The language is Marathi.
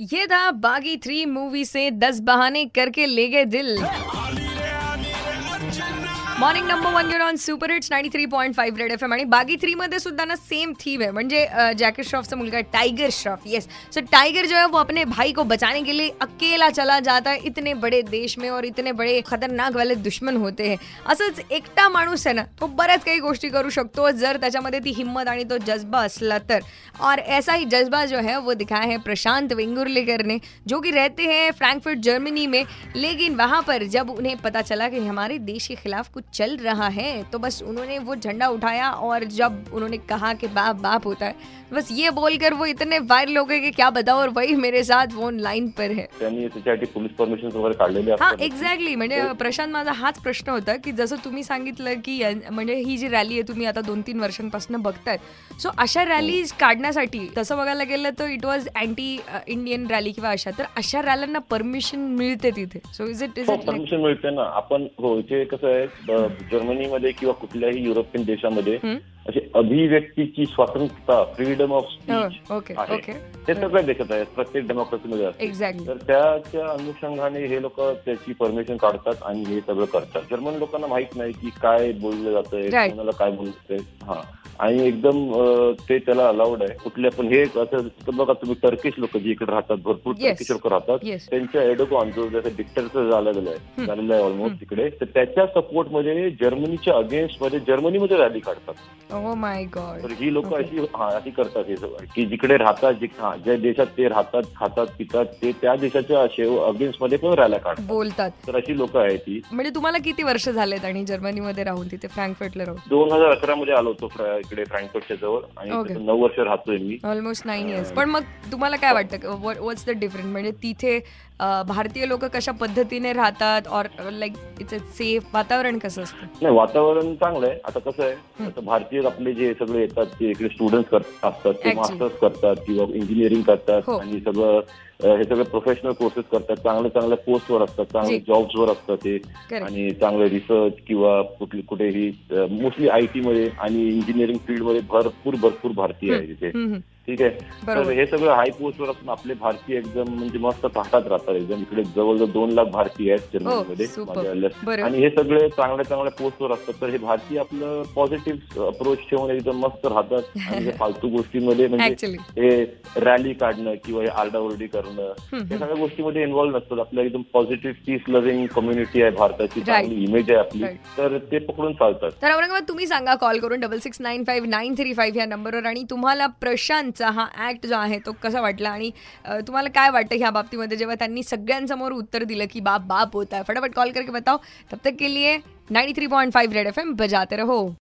ये था बागी थ्री मूवी से दस बहाने करके ले गए दिल। Morning number one get on super hits ninety three point five red F M आणि बागी थ्री मध्ये सुद्धा ना सेम थीम है म्हणजे जैकेट श्रॉफचा मुलगा टाइगर श्रॉफ यस सो टाइगर जो है वो अपने भाई को बचाने के लिए अकेला चला जाता है. इतने बड़े देश में और इतने बड़े खतरनाक वाले दुश्मन होते हैं. असंच एकटा माणूस आहे ना तो बऱ्याच काही गोष्टी करू शकतो. जर त्याच्यामध्ये ती हिम्मत आणि तो जज्बा असला तर. और ऐसा ही जज्बा जो है, वो दिखाया है प्रशांत वेंगुर्लेकर ने जो कि रहते हैं फ्रैंकफर्ट जर्मनी में. लेकिन वहाँ पर जब उन्हें पता चला कि हमारे देश के खिलाफ कुछ चल रहा है तो बस उन्होंने वो झंडा उठाया और जब उन्होंने कहा कि बाप बाप होता है बस ये बोलकर वो इतने वायरल हो गए कि क्या बताओ और वही मेरे साथ वो लाईन पर है। त्यांनी त्याच्यासाठी पोलीस परमिशन वगैरे काढलेले हा एक्झॅक्टली म्हणजे प्रशांत माझा हाच प्रश्न होता की जसं तुम्ही सांगितलं की म्हणजे ही जी रॅली आहे तुम्ही आता दोन तीन वर्षांपासून बघताय. सो अशा रॅली काढण्यासाठी तसं बघायला गेलं तर it was anti Indian rally किंवा अशा. तर अशा रॅल्यांना परमिशन मिळते तिथे. सो इज इट इज हो इट परमिशन मिळते ना. आपण हो इथे कसं आहे जर्मनीमध्ये किंवा कुठल्याही युरोपियन देशामध्ये अशी अभिव्यक्तीची स्वतंत्रता फ्रीडम ऑफ स्पीच आहे. ते सगळ्या देशात आहे प्रत्येक डेमोक्रेसीमध्ये असते. तर त्याच्या अनुषंगाने हे लोक त्याची परमिशन काढतात आणि हे सगळं करतात. जर्मन लोकांना माहीत नाही की काय बोललं जातंय. कोणाला काय बोलतंय. हा. आणि एकदम अं, ते त्याला अलाउड आहे. कुठल्या पण हे असं तर बघा तुम्ही टर्किश लोक जे इकडे राहतात भरपूर Yes. टर्किश लोक राहतात. Yes. त्यांच्या एडोकॉन जो जसं डिक्टरचं झालेलं आहे झालेलं आहे ऑलमोस्ट तिकडे तर त्याच्या सपोर्टमध्ये जर्मनीच्या अगेन्स्टमध्ये जर्मनीमध्ये रॅली काढतात. ओ माय गॉड तर ही लोक अशी हा अशी करतात हे सगळं. की जिकडे राहतात जे हा, ज्या देशात ते राहतात खातात पितात ते त्या देशाच्या अगेन्स्टमध्ये पण रॅल्या काढतात. बोलतात. तर अशी लोक आहेत ती म्हणजे तुम्हाला किती वर्ष झालेत आणि जर्मनीमध्ये राहून तिथे फ्रँकफर्टला राहून? दोन हजार अकरा मध्ये आलो होतो फ्रा- इकडे फ्रँकफर्टच्या जवळ आणि नऊ वर्ष राहतोय मी. ऑलमोस्ट नाईन इयर्स पण मग तुम्हाला काय वाटतं वॉट्स द डिफरंट म्हणजे तिथे अं, भारतीय लोक कशा पद्धतीने राहतात? और लाईक इट्स सेफ वातावरण कसं असतं? नाही वातावरण चांगलं आहे. आता कसं आहे आता भारतीय आपले जे सगळे येतात ते इकडे स्टुडंट असतात ते. मास्टर्स करतात किंवा इंजिनिअरिंग करतात हो. आणि सगळं अं, हे सगळे प्रोफेशनल कोर्सेस करतात चांगल्या चांगल्या पोस्टवर असतात चांगल्या जी. जॉब्सवर असतात ते. आणि चांगले रिसर्च किंवा कुठली कुठेही मोस्टली आय टी मध्ये आणि इंजिनिअरिंग फील्डमध्ये भरपूर भरपूर भारतीय आहे तिथे. ठीक आहे. तर. हे सगळं हाय पोस्टवर असून आपले भारतीय एकदम म्हणजे मस्त ताटात राहतात एकदम. इकडे जवळजवळ दोन लाख भारतीय आहेत जर्मनीमध्ये हो. बरं. आणि हे सगळे चांगल्या चांगल्या पोस्टवर असतात. तर हे भारतीय आपलं पॉझिटिव्ह अप्रोच ठेवून एकदम मस्त राहतात. आणि फालतू गोष्टींमध्ये म्हणजे. हे रॅली काढणं किंवा हे आरडाओरडी करणं हे सगळ्या गोष्टीमध्ये इन्व्हॉल्व्ह नसतात. आपल्या एकदम पॉझिटिव्ह पीस लव्हिंग कम्युनिटी आहे भारताची. चांगली इमेज आहे आपली. तर ते पकडून चालतात. तर औरंगाबाद तुम्ही सांगा कॉल करून. Double six nine five nine three five या नंबरवर आणि तुम्हाला प्रशांतचा हा ॲक्ट जो आहे तो कसा वाटला? आणि तुम्हाला काय वाटतं ह्या बाबतीमध्ये? जेव्हा त्यांनी सगळ्यांसमोर उत्तर दिलं की बाप बाप होता है फटाफट कॉल करके बताओ. तब तक के लिए ninety three point five red F M बजाते रहो.